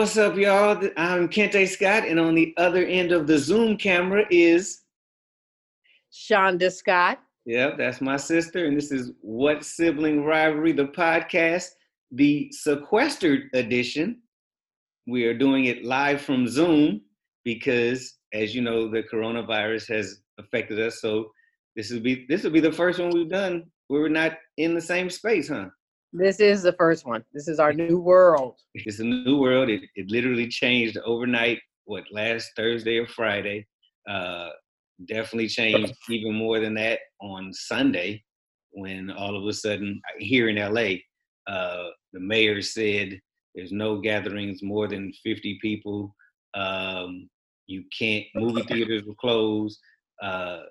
what's up, y'all? I'm Kente Scott, and on the other end of the Zoom camera is Shonda Scott. Yep, that's my sister, and this is What Sibling Rivalry, the podcast, the sequestered edition. We are doing it live from Zoom because, as you know, the coronavirus has affected us. So this will be this will be the first one we've done where we're not in the same space, huh? This is the first one. This is our new world. It's a new world. It, it literally changed overnight, what, last Thursday or Friday. Uh, definitely changed even more than that on Sunday when all of a sudden, here in LA, uh, the mayor said there's no gatherings more than 50 people. Um, you can't, movie theaters were closed. Uh,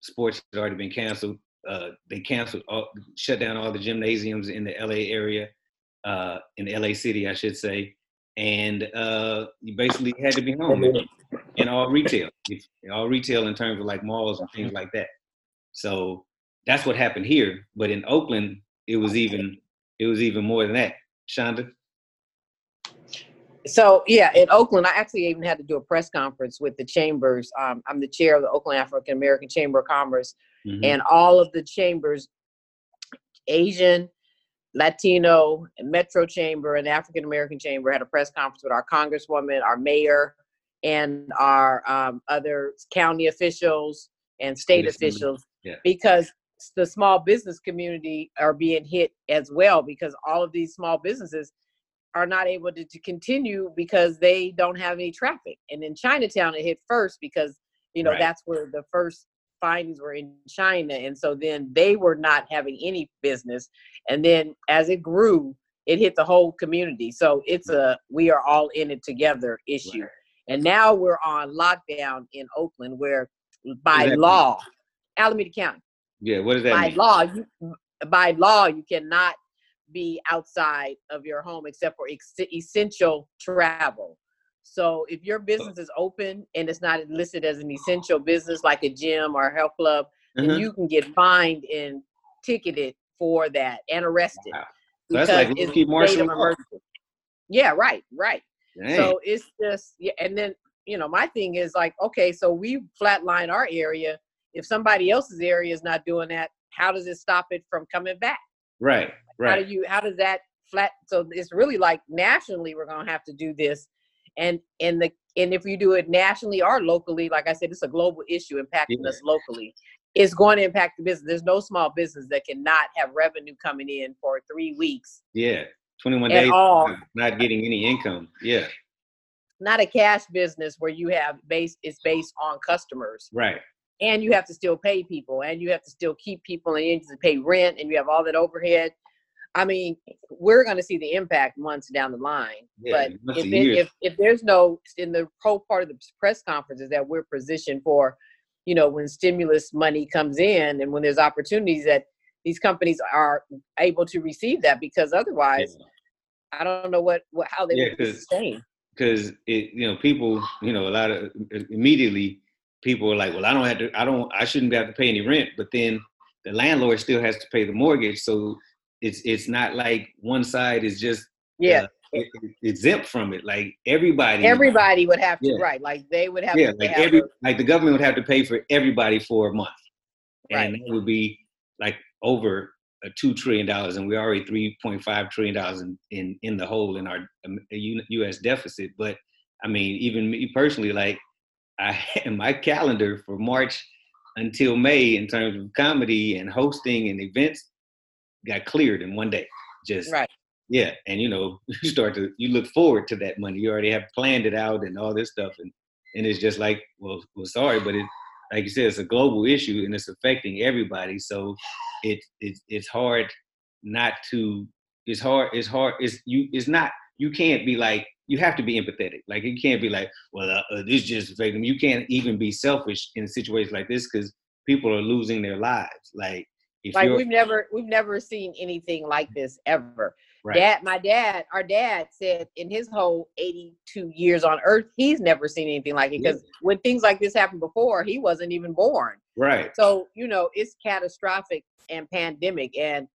sports had already been canceled uh, they canceled, all, shut down all the gymnasiums in the LA area, uh, in LA City, I should say, and uh, you basically had to be home in all retail, all retail in terms of like malls and things like that. So that's what happened here. But in Oakland, it was even it was even more than that. Shonda. So yeah, in Oakland, I actually even had to do a press conference with the chambers. Um, I'm the chair of the Oakland African American Chamber of Commerce, mm-hmm. and all of the chambers, Asian, Latino, Metro Chamber, and African American Chamber had a press conference with our Congresswoman, our mayor, and our um, other county officials and state officials yeah. because the small business community are being hit as well because all of these small businesses are not able to, to continue because they don't have any traffic. And in Chinatown, it hit first because you know right. that's where the first findings were in China, and so then they were not having any business. And then as it grew, it hit the whole community. So it's a we are all in it together issue. Right. And now we're on lockdown in Oakland, where by law, mean? Alameda County. Yeah, what does that by mean? law, you, by law, you cannot be outside of your home except for ex- essential travel. So if your business is open and it's not listed as an essential business like a gym or a health club, mm-hmm. then you can get fined and ticketed for that and arrested. Wow. So that's like keep martial Yeah, right, right. Dang. So it's just yeah, and then you know my thing is like okay, so we flatline our area. If somebody else's area is not doing that, how does it stop it from coming back? Right. Right. How do you? How does that flat? So it's really like nationally, we're gonna have to do this, and and the and if you do it nationally or locally, like I said, it's a global issue impacting yeah. us locally. It's going to impact the business. There's no small business that cannot have revenue coming in for three weeks. Yeah, 21 days all. not getting any income. Yeah. Not a cash business where you have base it's based on customers. Right and you have to still pay people and you have to still keep people and you have to pay rent and you have all that overhead I mean, we're going to see the impact months down the line. Yeah, but if, it, if if there's no in the whole part of the press conferences that we're positioned for, you know, when stimulus money comes in and when there's opportunities that these companies are able to receive that because otherwise, yeah. I don't know what, what how they yeah, would sustain. Because it, you know, people, you know, a lot of immediately people are like, well, I don't have to, I don't, I shouldn't have to pay any rent, but then the landlord still has to pay the mortgage, so it's it's not like one side is just yeah uh, exempt from it. Like everybody, everybody would have to yeah. right. Like they would have. Yeah, to, like every to, like the government would have to pay for everybody for a month, and right. that would be like over a two trillion dollars, and we're already three point five trillion dollars in, in in the hole in our U.S. Um, deficit. But I mean, even me personally, like I in my calendar for March until May in terms of comedy and hosting and events got cleared in one day. Just right. Yeah, and you know, you start to you look forward to that money. You already have planned it out and all this stuff, and and it's just like, well, well, sorry, but it, like you said, it's a global issue and it's affecting everybody. So it, it it's hard not to. It's hard. It's hard. It's you. It's not. You can't be like. You have to be empathetic. Like you can't be like, well, uh, uh, this just affecting them. You can't even be selfish in situations like this because people are losing their lives. Like if like we've never we've never seen anything like this ever. Right. Dad, my dad, our dad said in his whole 82 years on earth, he's never seen anything like it because yeah. when things like this happened before, he wasn't even born. Right. So, you know, it's catastrophic and pandemic and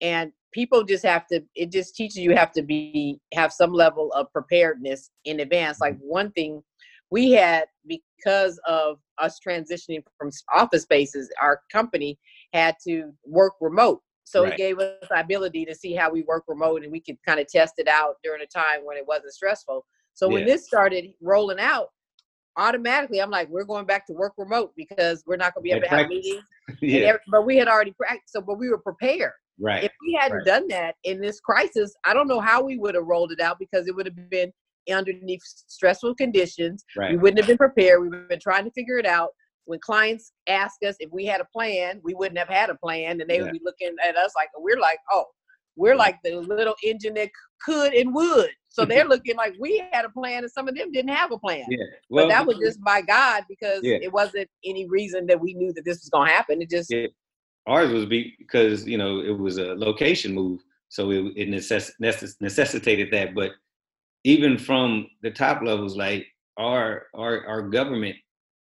and people just have to it just teaches you have to be have some level of preparedness in advance like Mm-hmm. one thing we had because of us transitioning from office spaces our company had to work remote so Right. it gave us the ability to see how we work remote and we could kind of test it out during a time when it wasn't stressful so when this started rolling out automatically i'm like we're going back to work remote because we're not going to be able to have meetings yeah, every- but we had already practiced so but we were prepared right. if we hadn't right. done that in this crisis, I don't know how we would have rolled it out because it would have been underneath stressful conditions. Right. We wouldn't have been prepared. We've been trying to figure it out. When clients ask us if we had a plan, we wouldn't have had a plan, and they Yeah. would be looking at us like we're like, oh, we're like the little engine that could and would. So they're looking like we had a plan, and some of them didn't have a plan. Yeah. but that was just by God because Yeah. it wasn't any reason that we knew that this was going to happen. It just Yeah. ours was because you know it was a location move, so it, it necess- necess- necessitated that. But even from the top levels, like our our our government,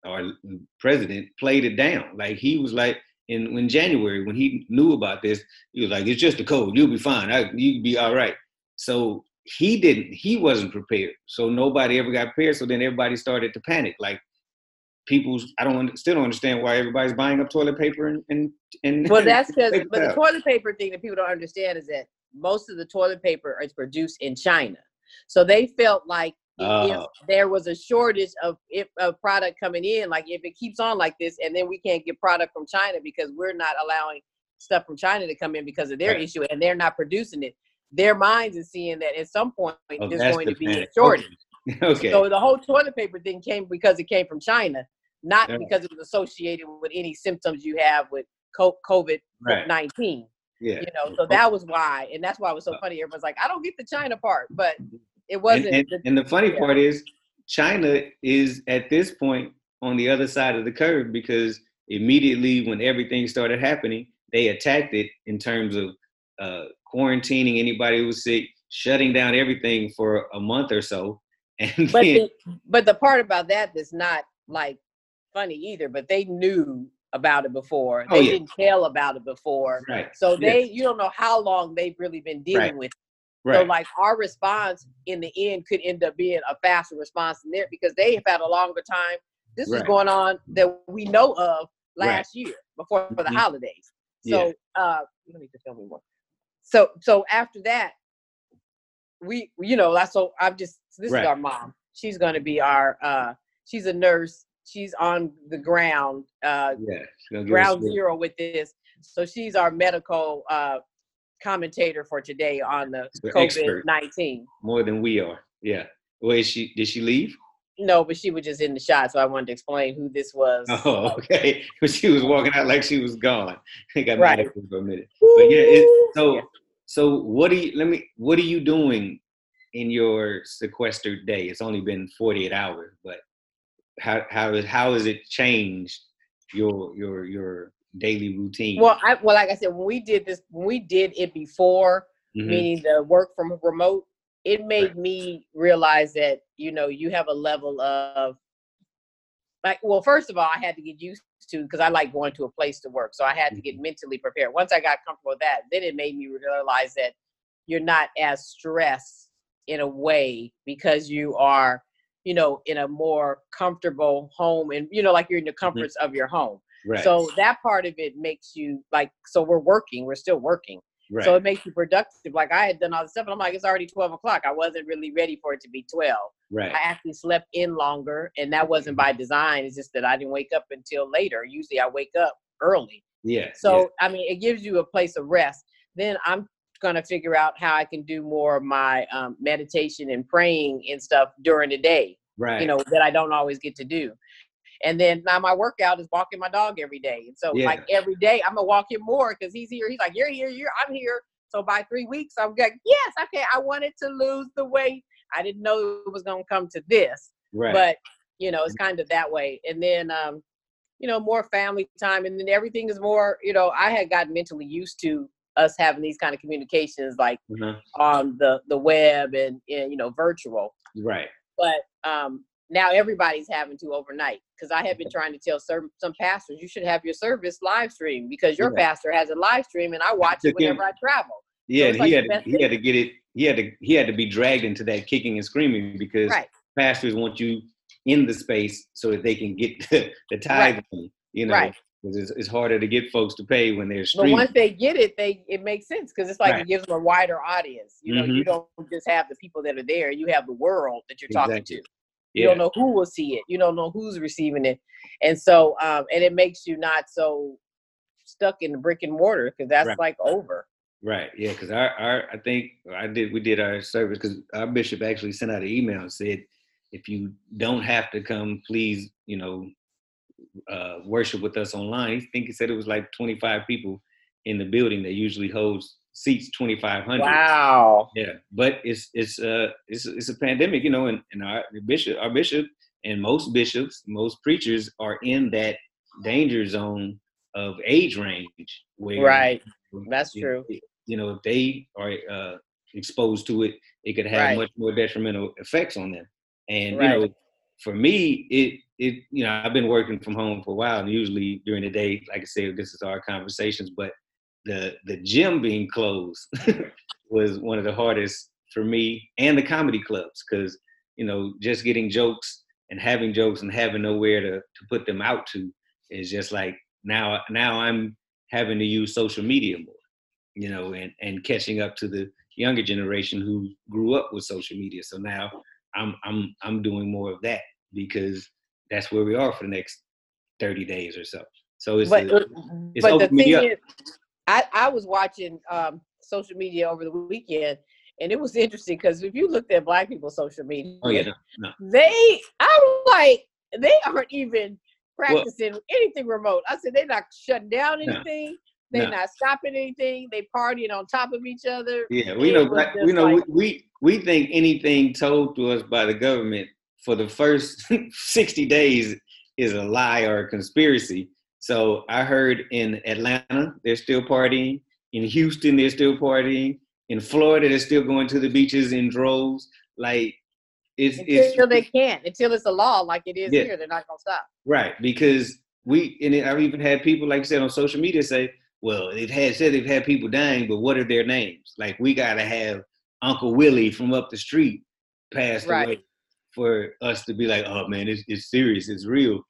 our president played it down. Like he was like in in January when he knew about this, he was like, "It's just a cold. You'll be fine. I, you'll be all right." So he didn't. He wasn't prepared. So nobody ever got prepared. So then everybody started to panic. Like people, I don't still don't understand why everybody's buying up toilet paper and and and. Well, that's because, but the toilet paper thing that people don't understand is that most of the toilet paper is produced in China. So they felt like i- if uh, there was a shortage of if of product coming in, like if it keeps on like this, and then we can't get product from China because we're not allowing stuff from China to come in because of their Right. issue, and they're not producing it. Their minds is seeing that at some point Oh, there's going the to be a shortage. Okay. okay. So the whole toilet paper thing came because it came from China, not because it was associated with any symptoms you have with COVID Right. nineteen. yeah. You know, so that was why, and that's why it was so uh funny. Everyone's like, I don't get the China part, but mm-hmm. It wasn't. And, and, the- and the funny yeah. part is, China is at this point on the other side of the curve because immediately when everything started happening, they attacked it in terms of uh, quarantining anybody who was sick, shutting down everything for a month or so, and but then, the, but the part about that that's not like funny either. But they knew about it before. Oh, They yeah. didn't tell about it before. right, So they, you don't know how long they've really been dealing Right. with. Right, So like our response in the end could end up being a faster response than there because they have had a longer time. This is Right. going on that we know of Right. last year before for the Mhm. holidays. Yeah. So uh you need to tell me more. So so after that, we you know that's so I'm just this Right. is our mom. She's gonna be our uh she's a nurse. She's on the ground, uh yeah, she's gonna give us ground zero with this. So she's our medical uh commentator for today on the COVID nineteen. more than we are. Yeah. Wait, she did she leave? No, but she was just in the shot, so I wanted to explain who this was. Oh, okay. But she was walking out like she was gone. I got Right. mad for a minute. But yeah, it, so Yeah. so what do you let me what are you doing in your sequestered day? It's only been 48 hours, but how how is how has it changed your your your daily routine? Well, I well, like I said, when we did this, when we did it before, Mhm. meaning the work from remote, it made me realize that you know you have a level of like well first of all i had to get used to because i like going to a place to work so i had to get mentally prepared. Once i got comfortable with that then it made me realize that you're not as stressed in a way because you are you know in a more comfortable home and you know like you're in the comforts of your home right. so that part of it makes you like so we're working we're still working right. so it makes you productive. Like I had done all this stuff, and I'm like, it's already 12 o'clock. I wasn't really ready for it to be 12. right. I actually slept in longer, and that wasn't by design. It's just that I didn't wake up until later. Usually I wake up early. yeah. So, I mean, it gives you a place of rest. Then I'm going to figure out how I can do more of my um, meditation and praying and stuff during the day, right. you know, that I don't always get to do. And then now my workout is walking my dog every day. And so, Yeah. like every day, I'm gonna walk him more because he's here. He's like, "You're here. You're. I'm here." So by three weeks, I'm like, "Yes, okay. I wanted to lose the weight. I didn't know it was gonna come to this, right. but you know, it's kind of that way." And then, um, you know, more family time, and then everything is more. You know, I had gotten mentally used to us having these kind of communications, like uh-huh. on the the web and, and you know, virtual Right. but um, now everybody's having to overnight because I have been trying to tell some some pastors you should have your service live stream because your Yeah. pastor has a live stream and I watch it whenever I travel. Yeah, so he had to, he had to get it. He had to he had to be dragged into that kicking and screaming because right. pastors want you in the space so that they can get the, the tithe. Right. You know, right. It's, it's, harder to get folks to pay when they're streaming. But once they get it, they it makes sense because it's like right. it gives them a wider audience. You know, mm-hmm. you don't just have the people that are there; you have the world that you're exactly. talking to. You yeah. don't know who will see it. You don't know who's receiving it, and so um, and it makes you not so stuck in the brick and mortar because that's right. like over. Right. Yeah. Because our, our I think I did we did our service because our bishop actually sent out an email and said if you don't have to come, please you know uh, worship with us online. I think he said it was like 25 people in the building that usually holds seats 2,500. Wow. Yeah, but it's it's uh it's it's a pandemic, you know, and, and our bishop our bishop and most bishops, most preachers are in that danger zone of age range where right that's true you know if they are uh, exposed to it it could have right. much more detrimental effects on them and right. you know for me it it you know i've been working from home for a while and usually during the day like i said this is our conversations but the the gym being closed was one of the hardest for me and the comedy clubs because you know just getting jokes and having jokes and having nowhere to, to put them out to is just like now now I'm having to use social media more, you know, and and catching up to the younger generation who grew up with social media. So now I'm I'm I'm doing more of that because that's where we are for the next 30 days or so. So it's, but, a, uh, it's but the thing is, I, I was watching um, social media over the weekend and it was interesting because if you looked at black people's social media, oh, yeah, no, no. they I'm like they aren't even practicing well, anything remote. I said they're not shutting down anything. No, they're no. not stopping anything. They partying on top of each other. Yeah, we know. We know. Like, we, we think anything told to us by the government for the first sixty days is a lie or a conspiracy. So I heard in Atlanta they're still partying. In Houston they're still partying. In Florida they're still going to the beaches in droves. Like it's, until it's, they can't, until it's a law like it is yeah. here, they're not gonna stop. Right, because we and I've even had people like I said on social media say, "Well, they've had said they've had people dying, but what are their names? Like we gotta have Uncle Willie from up the street passed right. away for us to be like, oh man, it's, it's serious, it's real."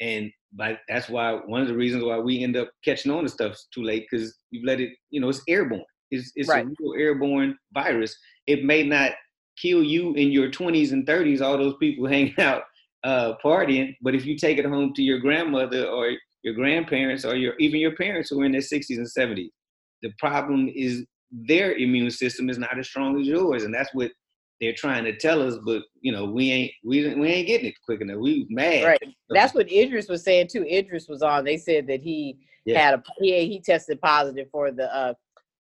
And but that's why one of the reasons why we end up catching on to stuff too late because you've let it, you know, it's airborne. It's it's right. a real airborne virus. It may not kill you in your 20s and 30s, all those people hanging out uh, partying. But if you take it home to your grandmother or your grandparents or your even your parents who are in their 60s and 70s, the problem is their immune system is not as strong as yours, and that's what they're trying to tell us. But you know, we ain't we we ain't getting it quick enough. We mad. Right. That's what Idris was saying too. Idris was on. They said that he yeah. had a he he tested positive for the uh,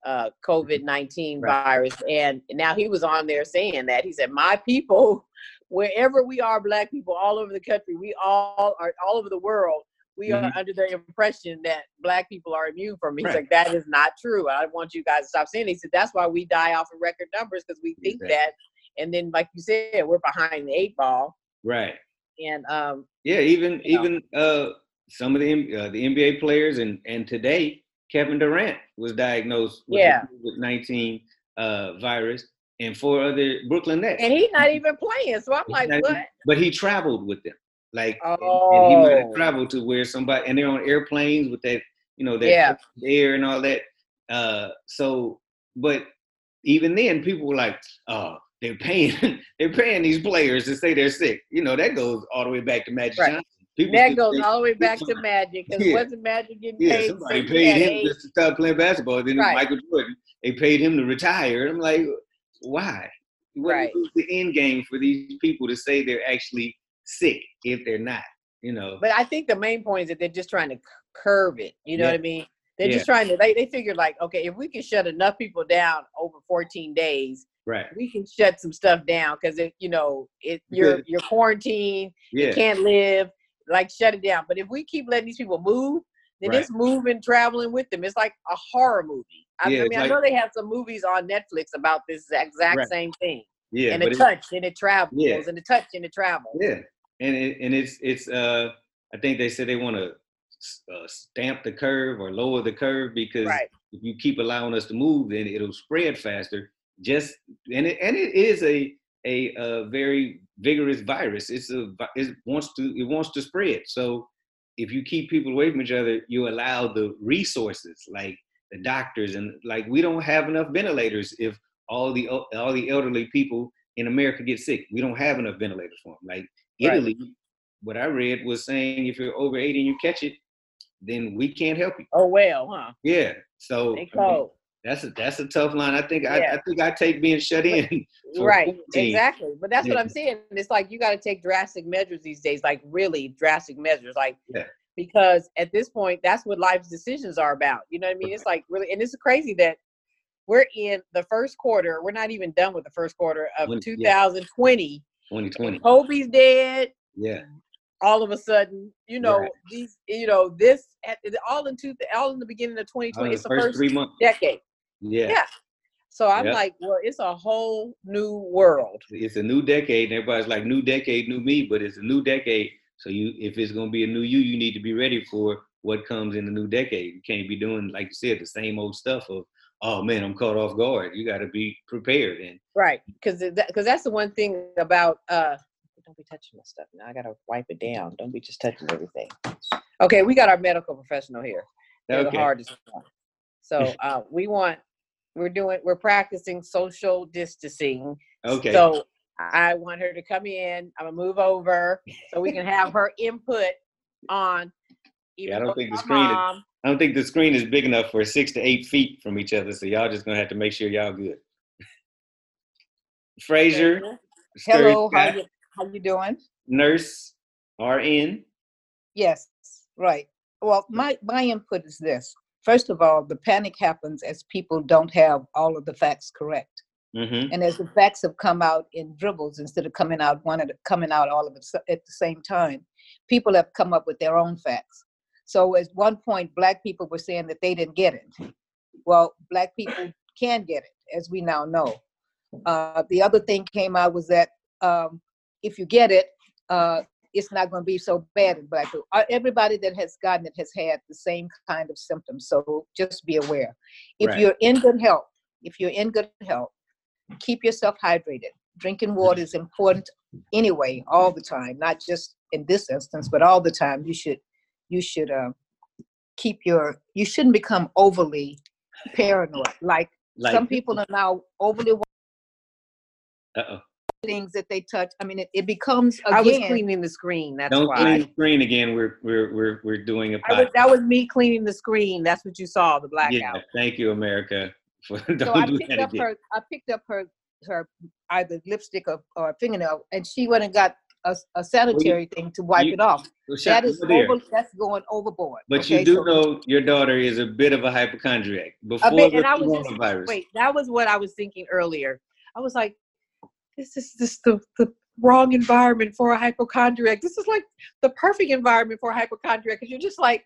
uh, COVID 19 right. virus. And now he was on there saying that. He said, My people, wherever we are, Black people all over the country, we all are all over the world. We mm-hmm. are under the impression that black people are immune from it. He's right. like, that is not true. I want you guys to stop saying. It. He said, that's why we die off of record numbers because we think exactly. that. And then, like you said, we're behind the eight ball. Right. And um. Yeah, even even know. uh some of the uh, the NBA players and and today Kevin Durant was diagnosed with yeah. the COVID-19 uh, virus and four other Brooklyn Nets. And he's not even playing. So I'm he's like, what? Even, but he traveled with them. Like, oh. and, and he might have oh. traveled to where somebody, and they're on airplanes with that, you know, that yeah. air and all that. Uh, so, but even then, people were like, oh, they're paying, they're paying these players to say they're sick. You know, that goes all the way back to Magic right. Johnson. People that goes all the way back to Magic because yeah. wasn't Magic getting yeah, paid? somebody paid him eight? just to stop playing basketball. Then right. Michael Jordan, they paid him to retire. I'm like, why? What right. is the end game for these people to say they're actually sick if they're not? You know. But I think the main point is that they're just trying to curb it. You know yeah. what I mean? They're yeah. just trying to. They they figured like, okay, if we can shut enough people down over 14 days, right we can shut some stuff down because it you know it you're you're quarantined yeah. you can't live like shut it down. But if we keep letting these people move, then right. it's moving, traveling with them. It's like a horror movie. I, yeah, I mean, I know they have some movies on Netflix about this exact right. same thing. Yeah, and it touch and it travels, yeah. and it touch and it travels. Yeah, and it, and it's it's uh I think they said they want to uh, stamp the curve or lower the curve because right. if you keep allowing us to move, then it'll spread faster. Just and it and it is a a, a very vigorous virus. It's a it wants to it wants to spread. So if you keep people away from each other, you allow the resources like the doctors and like we don't have enough ventilators if all the all the elderly people in America get sick. We don't have enough ventilators for them. Like Italy, right. what I read was saying if you're over 80 and you catch it, then we can't help you. Oh well, huh? Yeah. So I mean, that's a that's a tough line. I think yeah. I, I think I take being shut in. right. Exactly. But that's yeah. what I'm saying. It's like you got to take drastic measures these days, like really drastic measures, like. Yeah. Because at this point, that's what life's decisions are about. You know what I mean? It's like really, and it's crazy that we're in the first quarter. We're not even done with the first quarter of 2020. 2020. Kobe's dead. Yeah all of a sudden, you know, right. these, you know, this eh, all in two, all in the beginning of 2020. it's the first, first three months. decade. Yeah. Yeah. So I'm yep. like, well, it's a whole new world. It's a new decade, and everybody's like, new decade, new me, but it's a new decade. So you, if it's gonna be a new you, you need to be ready for what comes in the new decade. You can't be doing, like you said, the same old stuff of, oh man, I'm caught off guard. You got to be prepared. And right, because because that's the one thing about uh don't be touching my stuff. Now I gotta wipe it down. Don't be just touching everything. Okay, we got our medical professional here. They're okay. the hardest one. So uh, we want we're doing we're practicing social distancing. Okay. So I want her to come in. I'm gonna move over so we can have her input on. Yeah, I don't think the screen. Is, I don't think the screen is big enough for six to eight feet from each other. So y'all just gonna have to make sure y'all good. Fraser. Hello, how you, how you doing? Nurse, RN. Yes, right. Well, my my input is this. First of all, the panic happens as people don't have all of the facts correct, mm-hmm. and as the facts have come out in dribbles instead of coming out one at coming out all of it at the same time, people have come up with their own facts. So at one point, black people were saying that they didn't get it. Well, black people can get it, as we now know. Uh, the other thing came out was that um, if you get it, uh, it's not going to be so bad in black people. Uh, everybody that has gotten it has had the same kind of symptoms. So just be aware. If right. you're in good health, if you're in good health, keep yourself hydrated. Drinking water is important anyway, all the time, not just in this instance, but all the time. You should you should uh, keep your you shouldn't become overly paranoid. Like, like some people are now overly. Uh-oh things that they touch. I mean, it, it becomes again. I was cleaning the screen. That's don't why. clean the screen again. We're we're we're we're doing a. Was, that was me cleaning the screen. That's what you saw. The blackout. Yeah, thank you, America. For, don't so I do picked up again. her. I picked up her her either lipstick or, or fingernail, and she went and got a, a sanitary well, you, thing to wipe you, it off. Well, that is over, that's going overboard. But okay? you do so, know your daughter is a bit of a hypochondriac. Before bit, and I was just, wait, that was what I was thinking earlier. I was like, this is just the, the wrong environment for a hypochondriac. This is like the perfect environment for a hypochondriac because you're just like,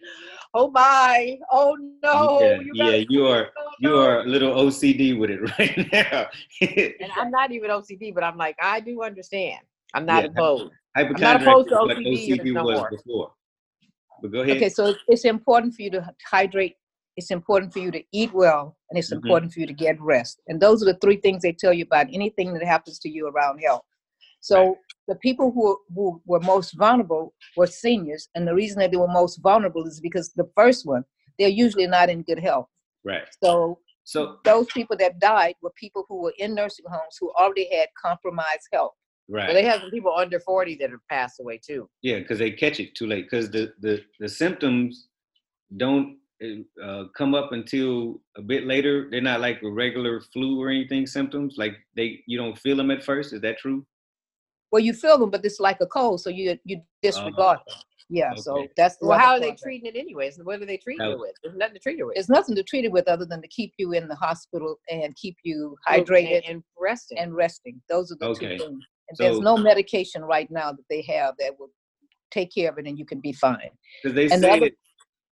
oh my, oh no. Yeah, you, yeah, you are you are a little OCD with it right now. and I'm not even OCD, but I'm like, I do understand. I'm not yeah, opposed. I'm not opposed to OCD, OCD no was more. before. But go ahead. Okay, so it's important for you to hydrate it's important for you to eat well and it's mm-hmm. important for you to get rest and those are the three things they tell you about anything that happens to you around health so right. the people who, who were most vulnerable were seniors and the reason that they were most vulnerable is because the first one they're usually not in good health right so so those people that died were people who were in nursing homes who already had compromised health Right. Well, they have some people under 40 that have passed away too. Yeah, because they catch it too late. Because the, the the symptoms don't uh, come up until a bit later. They're not like a regular flu or anything symptoms. Like they, you don't feel them at first. Is that true? Well, you feel them, but it's like a cold, so you you disregard uh, them. Yeah, okay. so that's well. How are they treating it anyways? What are they treating it with? There's nothing to treat it with. There's nothing to treat it with other than to keep you in the hospital and keep you hydrated and, and resting. And resting. Those are the okay. two things. And so, there's no medication right now that they have that will take care of it, and you can be fine. Because they and say the other, that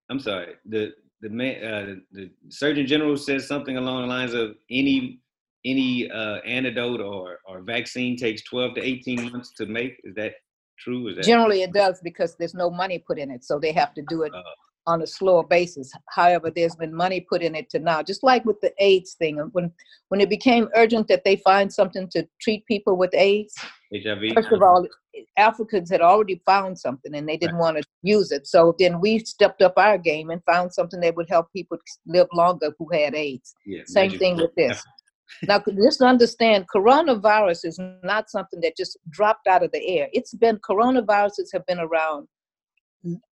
I'm sorry. The the man, uh, the Surgeon General says something along the lines of any any uh, antidote or or vaccine takes 12 to 18 months to make. Is that true? Is that generally it does because there's no money put in it, so they have to do it. Uh, on a slower basis. However, there's been money put in it to now, just like with the AIDS thing. When when it became urgent that they find something to treat people with AIDS, HIV. First of all, Africans had already found something and they didn't right. want to use it. So then we stepped up our game and found something that would help people live longer who had AIDS. Yeah, Same thing with this. now, just understand, coronavirus is not something that just dropped out of the air. It's been coronaviruses have been around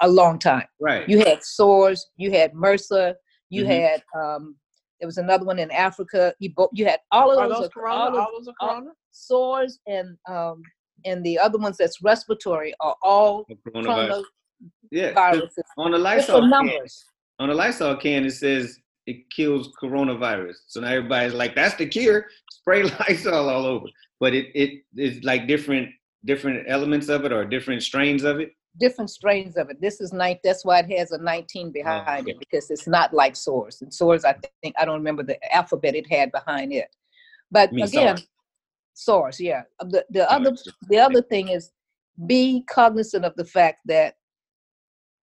a long time. Right. You had SARS, you had MRSA, you mm-hmm. had um, there was another one in Africa. You, you had all of those, those corona, all, of, all those corona? SARS and um, and the other ones that's respiratory are all corona yeah. On the Lysol can, on the Lysol can, it says it kills coronavirus. So now everybody's like, that's the cure. Spray Lysol all over. But it it is like different different elements of it or different strains of it different strains of it. This is night. That's why it has a 19 behind oh, okay. it because it's not like SARS. And SARS, I think I don't remember the alphabet it had behind it. But again, SARS. SARS, yeah. Uh, the the other the other thing is be cognizant of the fact that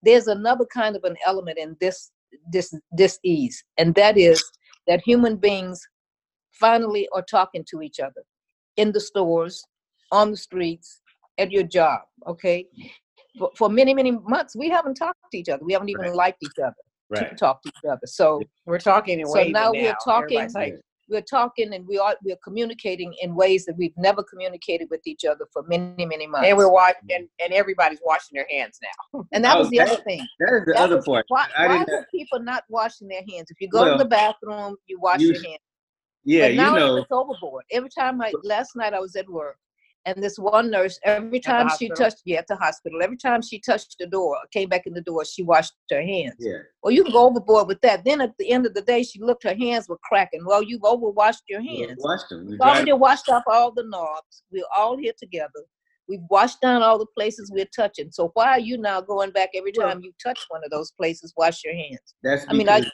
there's another kind of an element in this this this ease, and that is that human beings finally are talking to each other in the stores, on the streets, at your job. Okay, for, for many many months we haven't talked to each other we haven't even right. liked each other right. to talk to each other so we're talking so now, now we're talking we're talking and we are we're communicating in ways that we've never communicated with each other for many many months. And we're watching and, and everybody's washing their hands now. And that oh, was the that, other thing. that is the that other part why, why are people not washing their hands? If you go well, to the bathroom you wash you, your hands. Yeah but now you know. it's overboard. Every time i last night i was at work and this one nurse, every time she touched, yeah, at the hospital, every time she touched the door, came back in the door, she washed her hands. Yeah. Well, you can go overboard with that. Then at the end of the day, she looked, her hands were cracking. Well, you've overwashed your hands. washed them. We've already washed off all the knobs. We're all here together. We've washed down all the places we're touching. So why are you now going back every time you touch one of those places? Wash your hands. That's because, I mean, I,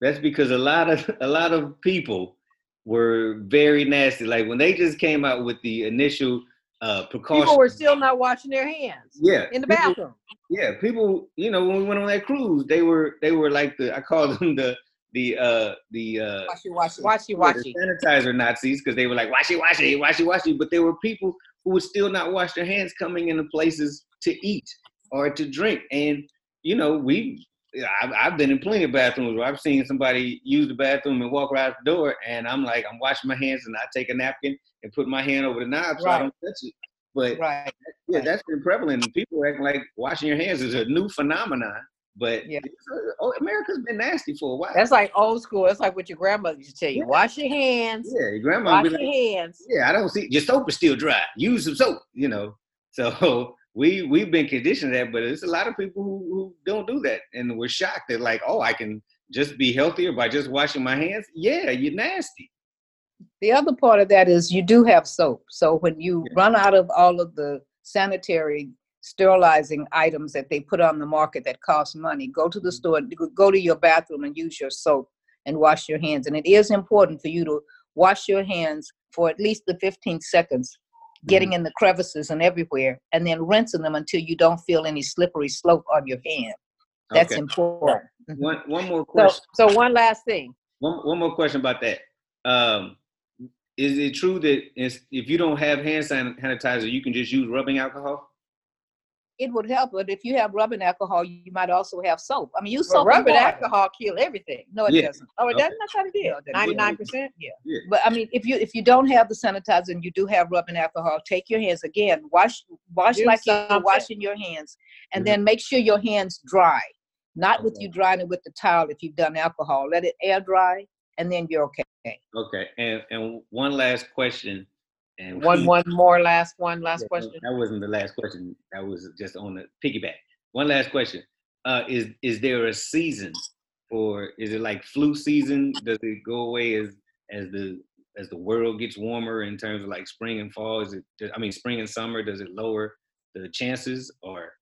that's because a lot of a lot of people were very nasty. Like when they just came out with the initial uh precaution. People were still not washing their hands. Yeah. In the people, bathroom. Yeah, people, you know, when we went on that cruise, they were they were like the I call them the the uh the uh washy washy washy washy sanitizer Nazis because they were like washy washy washy washy, but there were people who would still not wash their hands coming into places to eat or to drink, and you know we I've, I've been in plenty of bathrooms where I've seen somebody use the bathroom and walk right out the door, and I'm like, I'm washing my hands, and I take a napkin and put my hand over the knob so right. I don't touch it. But right. yeah, that's been prevalent. People acting like washing your hands is a new phenomenon. But yeah. Uh, oh, America's been nasty for a while. That's like old school. It's like what your grandmother used to tell you: yeah. wash your hands. Yeah, your grandma. Wash your like, hands. Yeah, I don't see your soap is still dry. Use some soap. You know. So we we've been conditioned that, but it's a lot of people who, who don't do that, and we're shocked that like, oh, I can just be healthier by just washing my hands. Yeah, you're nasty. The other part of that is you do have soap. So when you yeah. run out of all of the sanitary sterilizing items that they put on the market that cost money, go to the mm-hmm. store, go to your bathroom and use your soap and wash your hands. And it is important for you to wash your hands for at least the 15 seconds getting mm-hmm. in the crevices and everywhere, and then rinsing them until you don't feel any slippery slope on your hand. That's okay. important. One one more question. So, so one last thing. One one more question about that. Um, is it true that if you don't have hand sanitizer, you can just use rubbing alcohol? It would help. But if you have rubbing alcohol, you might also have soap. I mean, use well, soap. Rubbing alcohol kill everything. No, it yeah. doesn't. Oh, it okay. doesn't. That's how it is. Ninety nine percent. Yeah. But I mean, if you if you don't have the sanitizer and you do have rubbing alcohol, take your hands again. Wash wash do like something. you're washing your hands, and mm-hmm. then make sure your hands dry. Not okay. with you drying it with the towel if you've done alcohol. Let it air dry, and then you're okay. Okay. And and one last question and one, one more last one, last yeah, question. That wasn't the last question. That was just on the piggyback. One last question. Uh, is is there a season for? Is it like flu season? Does it go away as as the as the world gets warmer in terms of like spring and fall? Is it? I mean, spring and summer. Does it lower the chances or?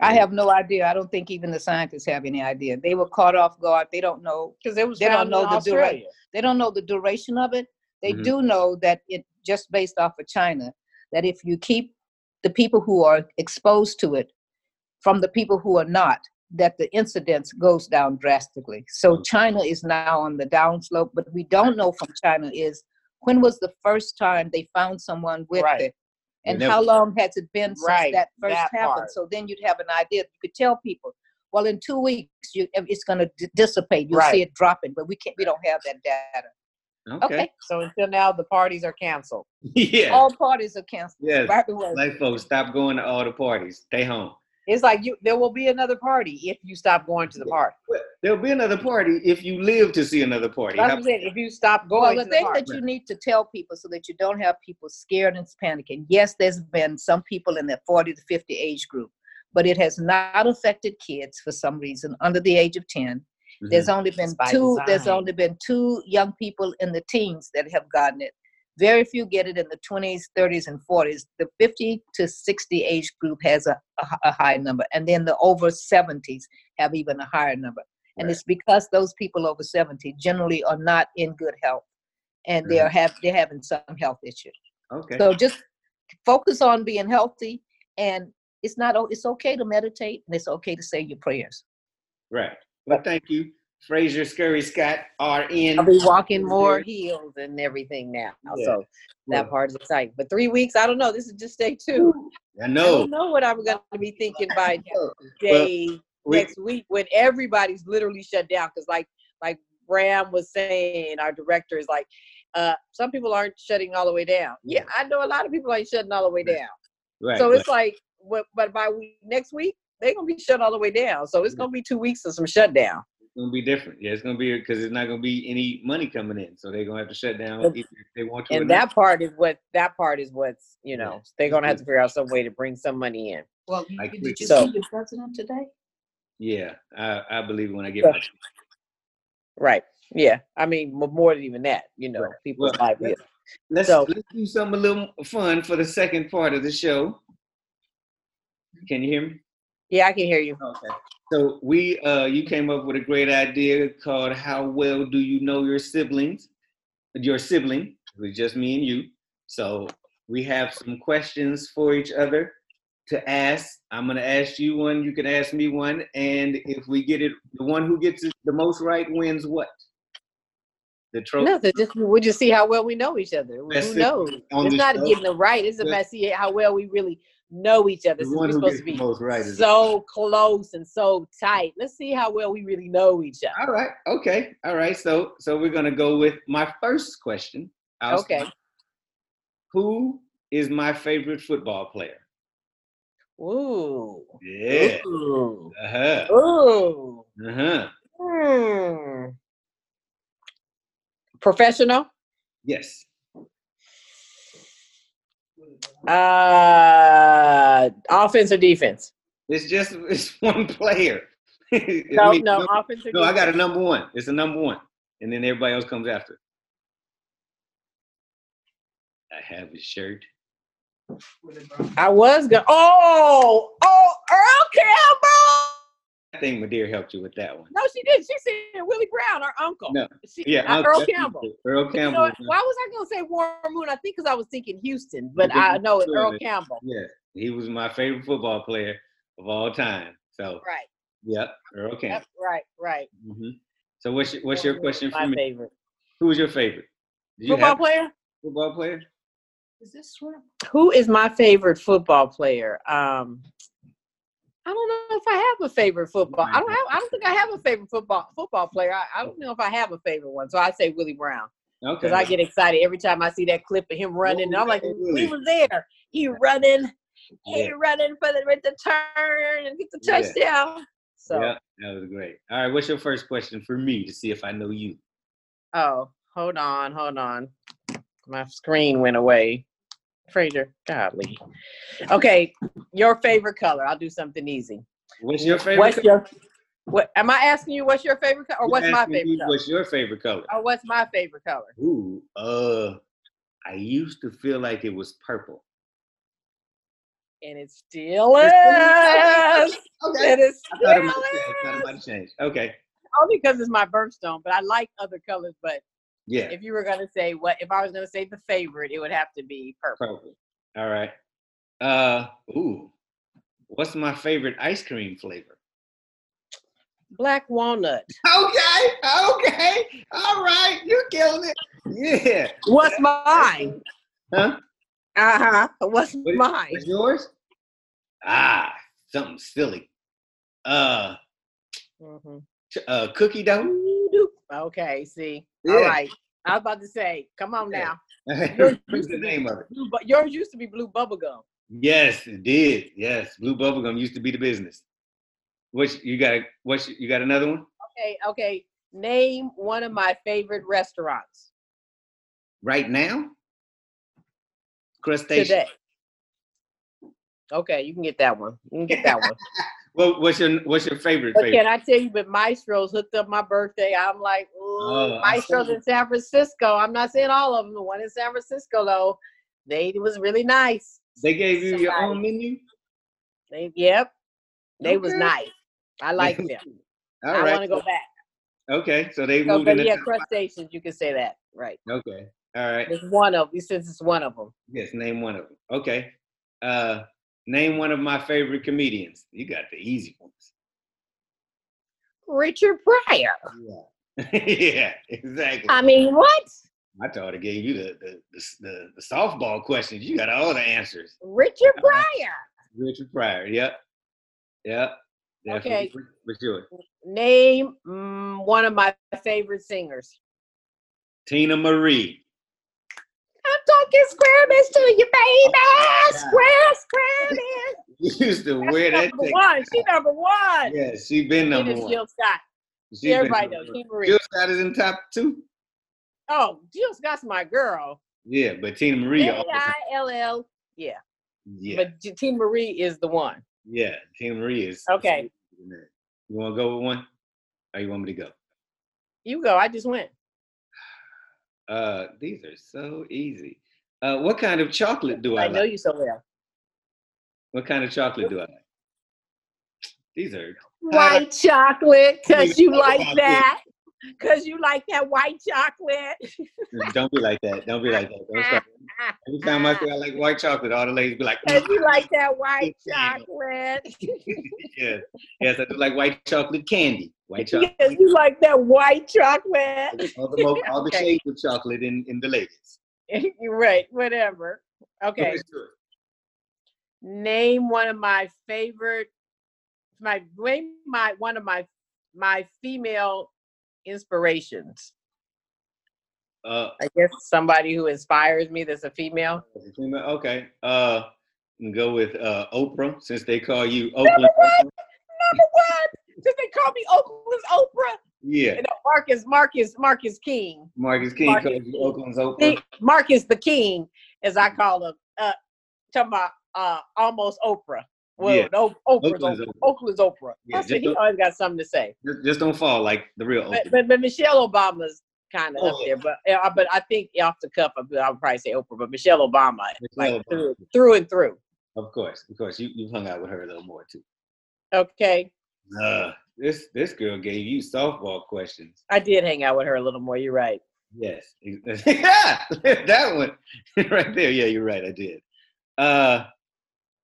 I have no idea. I don't think even the scientists have any idea. They were caught off guard. They don't know because it was. They don't know the duration. They don't know the duration of it. They mm-hmm. do know that it just based off of China, that if you keep the people who are exposed to it from the people who are not, that the incidence goes down drastically. So China is now on the downslope, but we don't know from China is when was the first time they found someone with Right. it, and how long has it been since Right, that first that happened? part. So then you'd have an idea. You could tell people, well, in two weeks, you, it's going to d- dissipate. You'll Right. see it dropping, but we can't. We don't have that data. Okay. Okay, So until now, the parties are canceled. yeah. all parties are canceled. Yes. By the way, Like folks, stop going to all the parties. Stay home. It's like you. There will be another party if you stop going to the party. Well, There'll be another party if you live to see another party. That's what I'm. If you stop Well, going the to the thing party. that you need to tell people so that you don't have people scared and panicking. Yes, there's been some people in the 40 to 50 age group, but it has not affected kids for some reason under the age of 10. There's only been by two. There's only been two young people in the teens that have gotten it. Very few get it in the 20s, 30s, and 40s. The 50 to 60 age group has a, a, a high number, and then the over 70s have even a higher number. And Right. it's because those people over 70 generally are not in good health, and they are have they're having some health issues. Okay. So just focus on being healthy, and it's not. It's okay to meditate, and it's okay to say your prayers. right. Well, thank you, Fraser Scurry Scott, RN. I'll be walking more heels and everything now. Yeah. So that Well, part is exciting. But three weeks, I don't know. This is just day two. I know. I don't know what I'm going to be thinking by Well, day we- next week when everybody's literally shut down. Because like like Bram was saying, our director is like, uh, some people aren't shutting all the way down. Yeah, I know a lot of people ain't shutting all the way down. right. so but- it's like, what, but by week, next week they're gonna be shut all the way down. So it's gonna be two weeks of some shutdown. It's gonna be different. Yeah, it's gonna be because it's not gonna be any money coming in, so they're gonna have to shut down if they want to. or And not. that part is what that part is what's you Yeah. know they're gonna have to figure out some way to bring some money in. Well, you- did did you you So- see the president today? yeah, I, I believe when I get Yeah. my Right. Yeah. I mean, more than even that. You know, Right. people's Well, livelihood. let's So- let's do something a little fun for the second part of the show. Can you hear me? Yeah, I can hear you. Okay. So we uh you came up with a great idea called How Well Do You Know Your Siblings? Your sibling, with just me and you. So we have some questions for each other to ask. I'm gonna ask you one, you can ask me one, and if we get it, the one who gets it the most right wins what? The trophy. Nothing. Just we just see how well we know each other. That's Who knows? It's not show. getting the right. It's about see how well we really know each other. One we're supposed to be right so close and so tight. Let's see how well we really know each other. all right. Okay. All right. So so we're gonna go with my first question. I'll Okay. start. Who is my favorite football player? Ooh. Yeah. Ooh. Uh-huh. Ooh. Uh-huh. Hmm. Professional. Yes. Uh, offense or defense? It's just it's one player. I No, mean, no, offense or no, I got a number one. It's a number one. And then everybody else comes after. I have his shirt. I was going. Oh, oh, Earl Campbell. I think Madeira helped you with that one. No, she did. She said Willie Brown, our uncle. No. She, Yeah, uh, Uncle- Earl Campbell. Earl You know Campbell. Why was I gonna say Warren Moon? I think because I was thinking Houston, but But I know it's could Earl. Campbell. Yeah, he was my favorite football player of all time. So, Right. yep, Earl Campbell. Yep, right. Right. hmm So, what's your, what's your question My for me? favorite Who was your favorite? Did you football player. football player? Is this shrimp? Who is my favorite football player? Um, I don't know if I have a favorite football. I don't have. I don't think I have a favorite football football player. I, I don't know if I have a favorite one. So I say Willie Brown Okay. because I get excited every time I see that clip of him running. And I'm like, he was there. He running. He Yeah. running for the with the turn and get the Yeah. touchdown. So Yeah, that was great. All right, what's your first question for me to see if I know you? oh, hold on, hold on. My screen went away. Fraser, godly. Okay, your favorite color. I'll do something easy. What's your favorite? What's your what am I asking you what's your favorite color or You're what's my favorite color? What's your favorite color? Or what's my favorite color? Ooh, uh, I used to feel like it was purple. And it still It's is. Okay. It I thought it still. I thought might change. Okay. Only because it's my birthstone, but I like other colors. But Yeah. if you were gonna say what if I was gonna say the favorite, it would have to be purple. Purple. All right. Uh, ooh, what's my favorite ice cream flavor? Black walnut. Okay, okay, all right, you're killing it. Yeah. What's mine? Huh? Uh huh. What's what, mine? What's yours? Ah, something silly. Uh, mm-hmm. uh cookie dough. Okay, see. Yeah. All right. I was about to say, come on now. What's the name of it? Blue, but yours used to be blue bubblegum. Yes, it did. Yes, blue bubblegum used to be the business. Which you got? What you got? Another one? Okay, okay. Name one of my favorite restaurants. Right now? Crustacean. Today. Okay, you can get that one. You can get that one. well, what's your what's your favorite? But favorite? can I tell you? But Mastro's hooked up my birthday. I'm like, oh, Mastro's in San Francisco. I'm not saying all of them. The one in San Francisco though, they it was really nice. They gave you Somebody. your own menu. They yep, they okay. was nice. I like them. All I right. want to go back. Okay, so they so, moved in. Yeah, crustaceans. You can say that, right? Okay, all right. It's one of them. since it's one of them. Yes, name one of them. Okay, uh, name one of my favorite comedians. You got the easy ones. Richard Pryor. Yeah, yeah, exactly. I mean, what? I thought I gave you the the, the the, the softball questions. You got all the answers. Richard Pryor. Richard Pryor. Yep. Yep. Okay. What's yours? Name mm, one of my favorite singers. Teena Marie. Talking square to you, baby. Oh, square, square You used to wear that. Number one. She number one. Yeah, she been number one. Jill Scott. She Everybody knows. Teena Marie. Jill Scott is in top two. Oh, Jill Scott's my girl. Yeah, but Teena Marie. A I L L. Yeah. Yeah. But Teena Marie is the one. Yeah, Teena Marie is. Okay. You want to go with one? Or you want me to go? You go. I just went. Uh, these are so easy. Uh, what kind of chocolate do I, I know like? you so well. What kind of chocolate do I like? These are white chocolate because you like that. Because you like that white chocolate. Don't be like that. Don't be like that. Every time I say I like white chocolate, all the ladies be like, Because you mm, like that white chocolate. yes. Yes, I do like white chocolate candy. White chocolate. Yes, you like that white chocolate. All the, most, all the shades of chocolate in, in the ladies. You're right. Whatever. Okay. Name one of my favorite my name my one of my my female inspirations? Uh, I guess somebody who inspires me that's a female. Female, okay. Uh, go with uh Oprah since they call you Oakland. Number one. Number one. Since they call me Oakland's Oprah. Yeah. You know, Marcus, Marcus, Marcus King. Marcus King Marcus calls you Oakland's Oprah. Marcus the King, as I call him. Uh, talking about uh almost Oprah. Well, yeah. no, Oprah's Oakland's Oprah. Oprah's Oprah. Yeah, he always got something to say. Just, just, don't fall like the real Oprah. But, but, but Michelle Obama's kind of oh, up there. But but I think off the cuff, I'll probably say Oprah. But Michelle Obama, Michelle like Obama. Through, through and through. Of course, of course. You you hung out with her a little more too. Okay. Uh, this this girl gave you softball questions. I did hang out with her a little more. You're right. Yes. yeah, that one right there. Yeah, you're right. I did. Uh,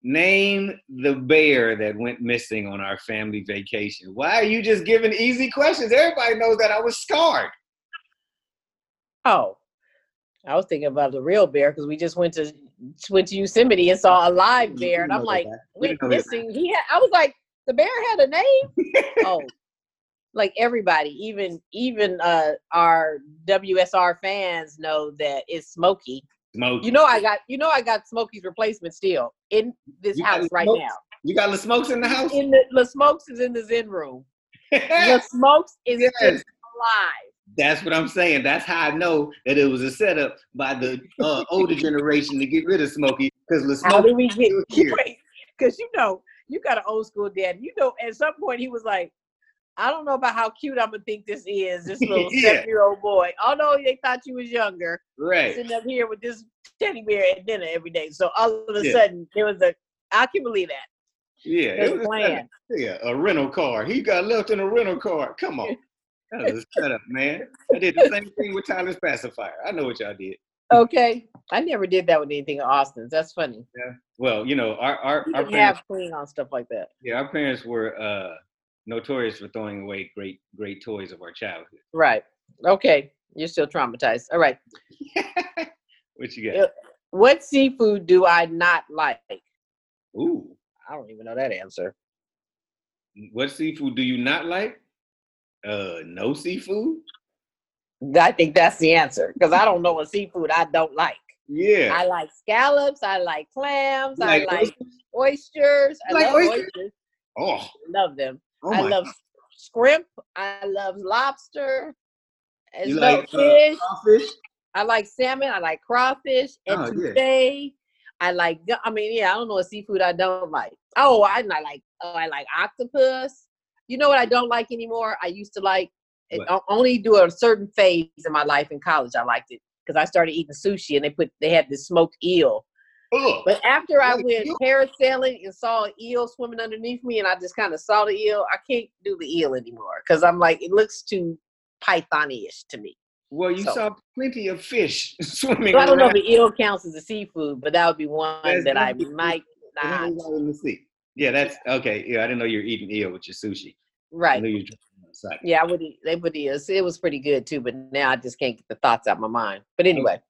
Name the bear that went missing on our family vacation. Why are you just giving easy questions? Everybody knows that I was scarred. Oh, I was thinking about the real bear because we just went to went to Yosemite and saw a live bear, and I'm like, went missing. He had. I was like, the bear had a name. oh, like everybody, even even uh our WSR fans know that it's Smokey. Smokey. You know I got you know I got Smokey's replacement still in this you house right now. You got the Smokes in the house? In the the Smokes is in the Zen room. the Smokes is yes. alive. That's what I'm saying. That's how I know that it was a setup by the uh, older generation to get rid of Smokey because the Smokey. How do we get? Because you know you got an old school dad. You know, at some point he was like, I don't know about how cute I'm gonna think this is, this little yeah. seven year old boy. Although they thought you was younger, right? Sitting up here with this teddy bear at dinner every day. So all of a yeah. sudden there was a, I can believe that. Yeah, it was plan. A, yeah, a rental car. He got left in a rental car. Come on, that was a setup, man. I did the same thing with Tyler's pacifier. I know what y'all did. Okay, I never did that with anything Austin's. That's funny. Yeah. Well, you know, our our, our parents have clean on stuff like that. Yeah, our parents were. uh notorious for throwing away great great toys of our childhood. Right. Okay. You're still traumatized. All right. what you got? What seafood do I not like? Ooh. I don't even know that answer. What seafood do you not like? Uh, no seafood. I think that's the answer because I don't know what seafood I don't like. Yeah. I like scallops. I like clams. You I like, like oysters. I like love oysters? oysters. Oh, love them. Oh I love scrimp. I love lobster. You like uh, fish. Uh, I like salmon. I like crawfish and oh, today. Yeah. I like. I mean, yeah. I don't know what seafood I don't like. Oh, I, I like. Oh, I like octopus. You know what I don't like anymore? I used to like it, only do a certain phase in my life in college. I liked it because I started eating sushi and they put they had this smoked eel. Ugh. But after I went parasailing and saw an eel swimming underneath me, and I just kind of saw the eel, I can't do the eel anymore because I'm like, it looks too python-ish to me. Well, you so, saw plenty of fish swimming. So I don't know if the eel counts as a seafood, but that would be one that's that I might not. In the sea. Yeah, that's okay. Yeah, I didn't know you were eating eel with your sushi. Right. Yeah, I would eat. They would eat. It was pretty good too, but now I just can't get the thoughts out of my mind. But anyway,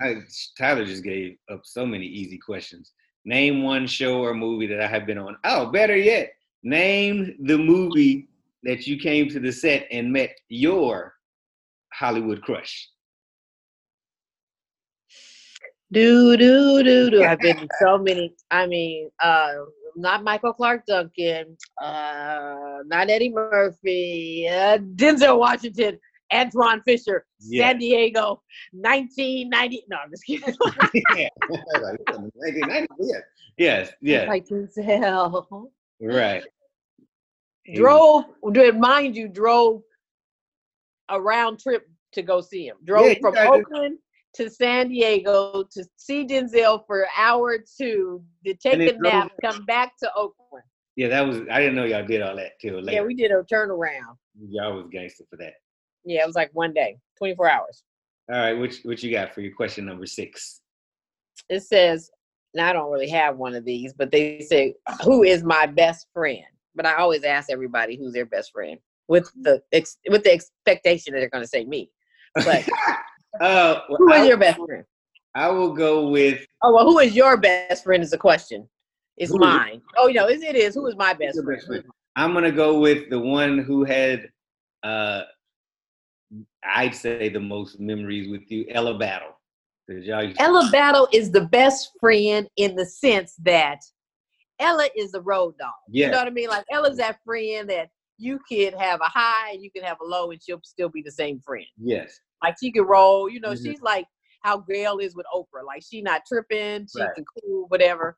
Tyler just gave up so many easy questions. Name one show or movie that I have been on. Oh, better yet, name the movie that you came to the set and met your Hollywood crush. Do do do do. I've been so many. I mean, uh, not Michael Clarke Duncan, uh, not Eddie Murphy, uh, Denzel Washington, Antwone Fisher, yeah. San Diego, 1990. No, I'm just kidding. yeah. yeah. Yes, yes. Like Denzel. Right. Drove, mind you, drove a round trip to go see him. Drove yeah, from Oakland to San Diego to see Denzel for an hour or two, to take a nap, come back to Oakland. Yeah, that was I didn't know y'all did all that till later. Yeah, we did a turnaround. Y'all was gangster for that. Yeah, it was like one day, 24 hours. All right, which what you got for your question number six? It says, now I don't really have one of these, but they say, who is my best friend? But I always ask everybody who's their best friend with the ex- with the expectation that they're going to say me. But Uh, well, who is your best friend? I will go with. Oh well, who is your best friend? Is the question. It's who mine. Oh, know, it is. Who is my best friend? best friend? I'm gonna go with the one who had, uh, I'd say the most memories with you, Ella Battle. Ella Battle is the best friend in the sense that Ella is a road dog. Yes. You know what I mean? Like Ella's that friend that you could have a high, and you can have a low, and she'll still be the same friend. Yes. Like she can roll, you know, mm-hmm. she's like how Gail is with Oprah. Like she not tripping, she right. can cool, whatever.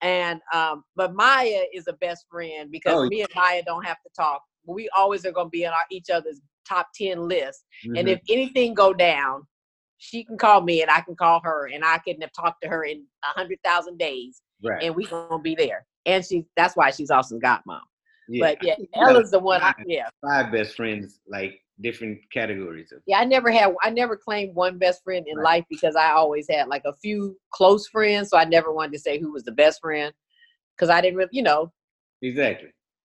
And um, but Maya is a best friend because oh, me and Maya don't have to talk. We always are gonna be in our, each other's top 10 list. Mm-hmm. And if anything go down, she can call me and I can call her and I can have talked to her in a hundred thousand days. Right. And we gonna be there. And she that's why she's Austin's godmom. Yeah. But yeah, Ella's the one. I, yeah, five best friends, like different categories of. Yeah, I never had. I never claimed one best friend in right. life because I always had like a few close friends. So I never wanted to say who was the best friend because I didn't really, you know. Exactly.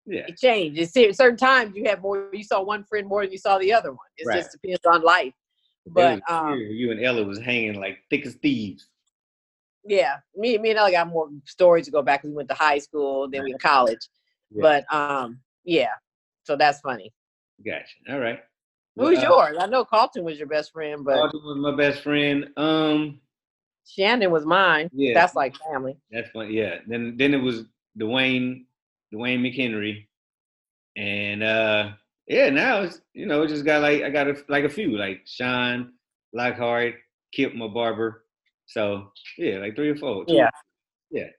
Yeah. It changed. It's certain times you have more. You saw one friend more than you saw the other one. It right. just depends on life. But um, you and Ella was hanging like thick as thieves. Yeah, me, me and Ella got more stories to go back. We went to high school, then we went to college. Yeah. But um, yeah. So that's funny. Gotcha. All right. Who's well, uh, yours? I know Carlton was your best friend, but Carlton was my best friend. Um, Shannon was mine. Yeah, that's like family. That's fun. Yeah. Then then it was Dwayne, Dwayne McHenry, and uh, yeah. Now it's you know it just got like I got a, like a few like Sean Lockhart, Kip my barber. So yeah, like three or four. Yeah. Yeah.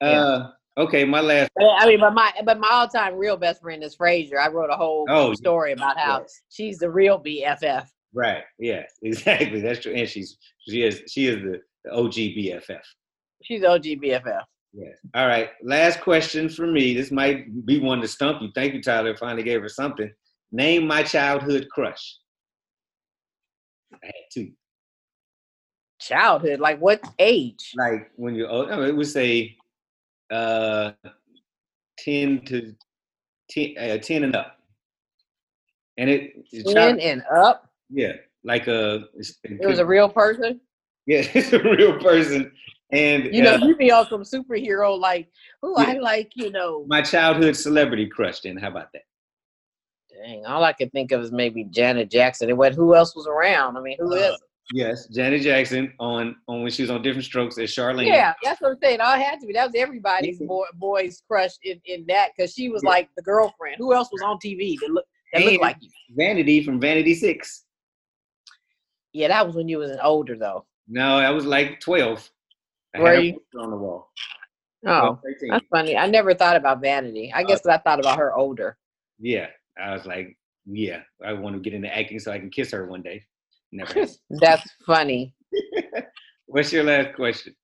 Uh, yeah. Okay, my last. I mean, but my but my all time real best friend is Frazier. I wrote a whole oh, story about how yes. she's the real BFF. Right. Yeah. Exactly. That's true. And she's she is she is the, the OG BFF. She's OG BFF. Yes. All right. Last question for me. This might be one to stump you. Thank you, Tyler. Finally gave her something. Name my childhood crush. I had two. Childhood, like what age? Like when you're old. I mean, it would say uh, 10 to 10, uh, 10 and up. And it, 10 and up? Yeah, like a. It was a real person? Yeah, it's a real person. And you know, uh, you be on some superhero like, oh, yeah. I like, you know, my childhood celebrity crush. Then how about that? Dang, all I could think of is maybe Janet Jackson. And what? Who else was around? I mean, who uh, is? Yes, Janet Jackson on on when she was on Diff'rent Strokes as Charlene. Yeah, that's what I'm saying. All had to be. That was everybody's boy, boy's crush in, in that because she was yeah. like the girlfriend. Who else was on TV that looked that looked like you? Vanity from Vanity Six. Yeah, that was when you was older though. No, I was like twelve. Were you on the wall? Oh, that's funny. I never thought about Vanity. I uh, guess I thought about her older. Yeah, I was like, yeah, I want to get into acting so I can kiss her one day. Never. that's funny. What's your last question?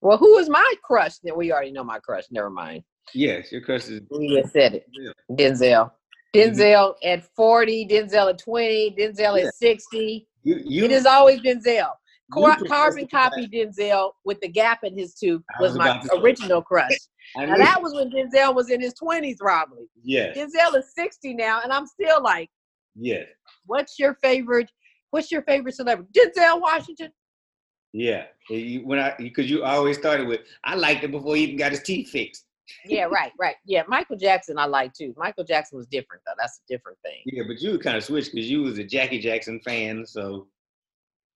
Well, who is my crush? Then We already know my crush. Never mind. Yes, your crush is. We just said it. Denzel. Denzel mm-hmm. at 40, Denzel at 20, Denzel yeah. at 60. You, you, it has always Denzel. Car- carbon copy Denzel with the gap in his tooth was, was my original crush. now that was when Denzel was in his twenties, probably. Yeah. Denzel is sixty now, and I'm still like, yeah. What's your favorite? What's your favorite celebrity? Denzel Washington. Yeah, when I because you always started with I liked it before he even got his teeth fixed. yeah, right, right. Yeah, Michael Jackson I like too. Michael Jackson was different though. That's a different thing. Yeah, but you kind of switched because you was a Jackie Jackson fan, so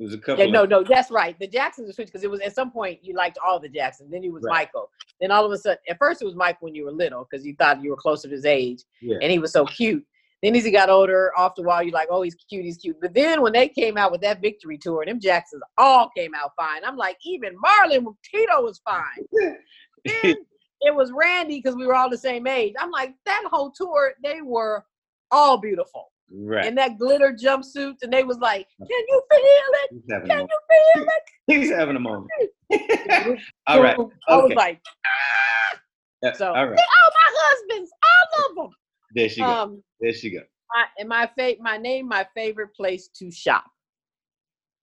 was a couple. Yeah, no, no, that's right. The Jacksons were switched because it was at some point you liked all the Jacksons. Then he was right. Michael. Then all of a sudden, at first it was Michael when you were little because you thought you were closer to his age, yeah. and he was so cute. Then as he got older, off the while, you're like, oh, he's cute, he's cute. But then when they came out with that victory tour, them Jacksons all came out fine. I'm like, even Marlon Tito was fine. then it was Randy because we were all the same age. I'm like, that whole tour, they were all beautiful. Right. In that glitter jumpsuit, and they was like, "Can you feel it? Can you feel it?" He's having a moment. all right. Okay. I was like, ah! so, all right. oh, my husbands, all of them. There she um. There she go. My, and my fa- my name, my favorite place to shop.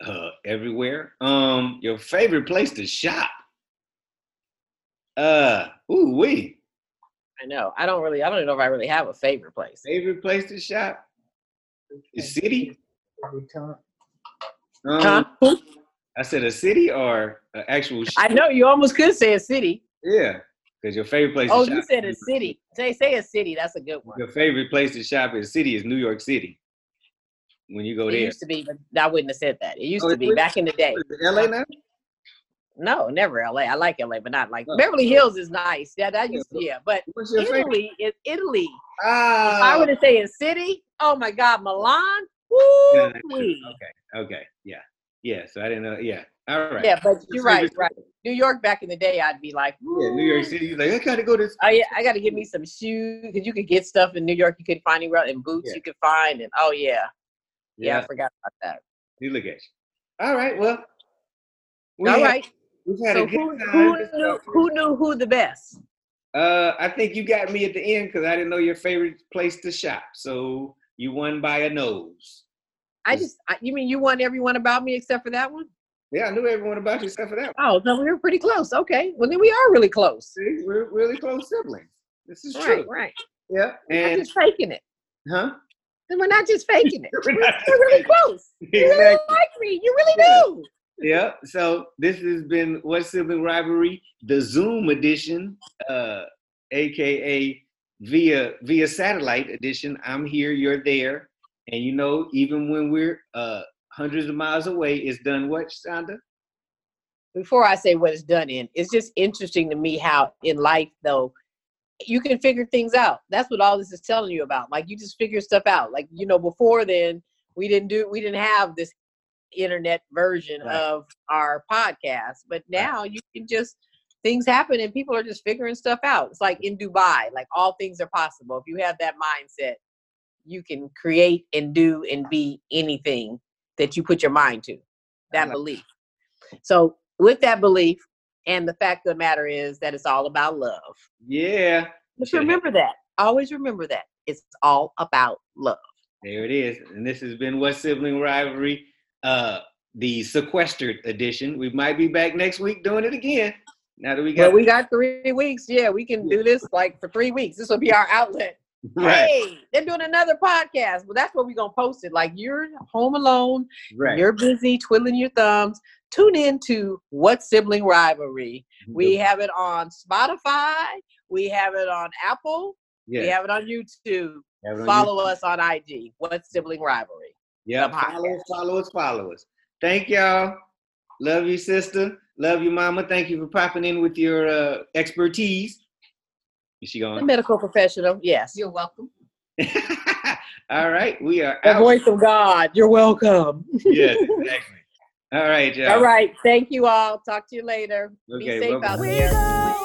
Uh, everywhere. Um, your favorite place to shop. Uh, ooh wee. I know. I don't really. I don't even know if I really have a favorite place. Favorite place to shop. The city. Um, huh? I said a city or an actual. I know you almost could say a city. Yeah. Because your favorite place. Oh, you said a city. Say say a city. That's a good one. Your favorite place to shop in a city is New York City. When you go it there, it used to be, but I wouldn't have said that. It used oh, to be back in the day. LA now? No, never LA. I like LA, but not like oh. Beverly Hills is nice. Yeah, that used to, yeah. But Italy is Italy. Ah. If I were to say a city, oh my God, Milan. Woo! Okay, okay, yeah, yeah. So I didn't know. Yeah, all right. Yeah, but you're right, right. New York back in the day, I'd be like, Woo. yeah, New York City. Like I gotta go to. Oh yeah, I gotta get me some shoes because you could get stuff in New York you couldn't find anywhere, and boots yeah. you could find, and oh yeah. yeah, yeah, I forgot about that. You look at you. All right, well. We All have, right. So who, who knew who knew who the best? Uh, I think you got me at the end because I didn't know your favorite place to shop. So you won by a nose. I just, I, you mean you won everyone about me except for that one? Yeah, I knew everyone about you except for that. One. Oh, no, we were pretty close. Okay, well then we are really close. See, we're really close siblings. This is right, true. Right, Yeah, and we're just faking it. Huh? And we're not just faking it. we're, we're, we're really close. Exactly. You really like me. You really do. Yeah. So this has been what sibling rivalry, the Zoom edition, uh, aka via via satellite edition. I'm here, you're there, and you know, even when we're uh hundreds of miles away, it's done what, Shonda? Before I say what it's done in, it's just interesting to me how in life though you can figure things out. That's what all this is telling you about. Like you just figure stuff out. Like you know, before then we didn't do we didn't have this internet version right. of our podcast, but now right. you can just things happen and people are just figuring stuff out. It's like in Dubai, like all things are possible. If you have that mindset, you can create and do and be anything that you put your mind to. That belief. So with that belief, and the fact of the matter is that it's all about love. Yeah. Just remember that. Always remember that. It's all about love. There it is. And this has been What Sibling Rivalry, uh, the sequestered edition. We might be back next week doing it again. Now that we got well, we got three weeks. Yeah, we can do this like for three weeks. This will be our outlet. Right. Hey, they're doing another podcast. Well, that's where we're gonna post it. Like you're home alone, right. you're busy twiddling your thumbs. Tune in to What Sibling Rivalry. Mm-hmm. We have it on Spotify, we have it on Apple, yeah. we have it on YouTube. It follow YouTube. us on IG. What Sibling Rivalry. Yeah, follow us, follow us, follow us. Thank y'all. Love you, sister. Love you, mama. Thank you for popping in with your uh, expertise. Is she going? A medical professional. Yes. You're welcome. all right, we are. The out. voice of God. You're welcome. yes, exactly. All right, y'all. All right. Thank you all. Talk to you later. Okay, Be safe out there.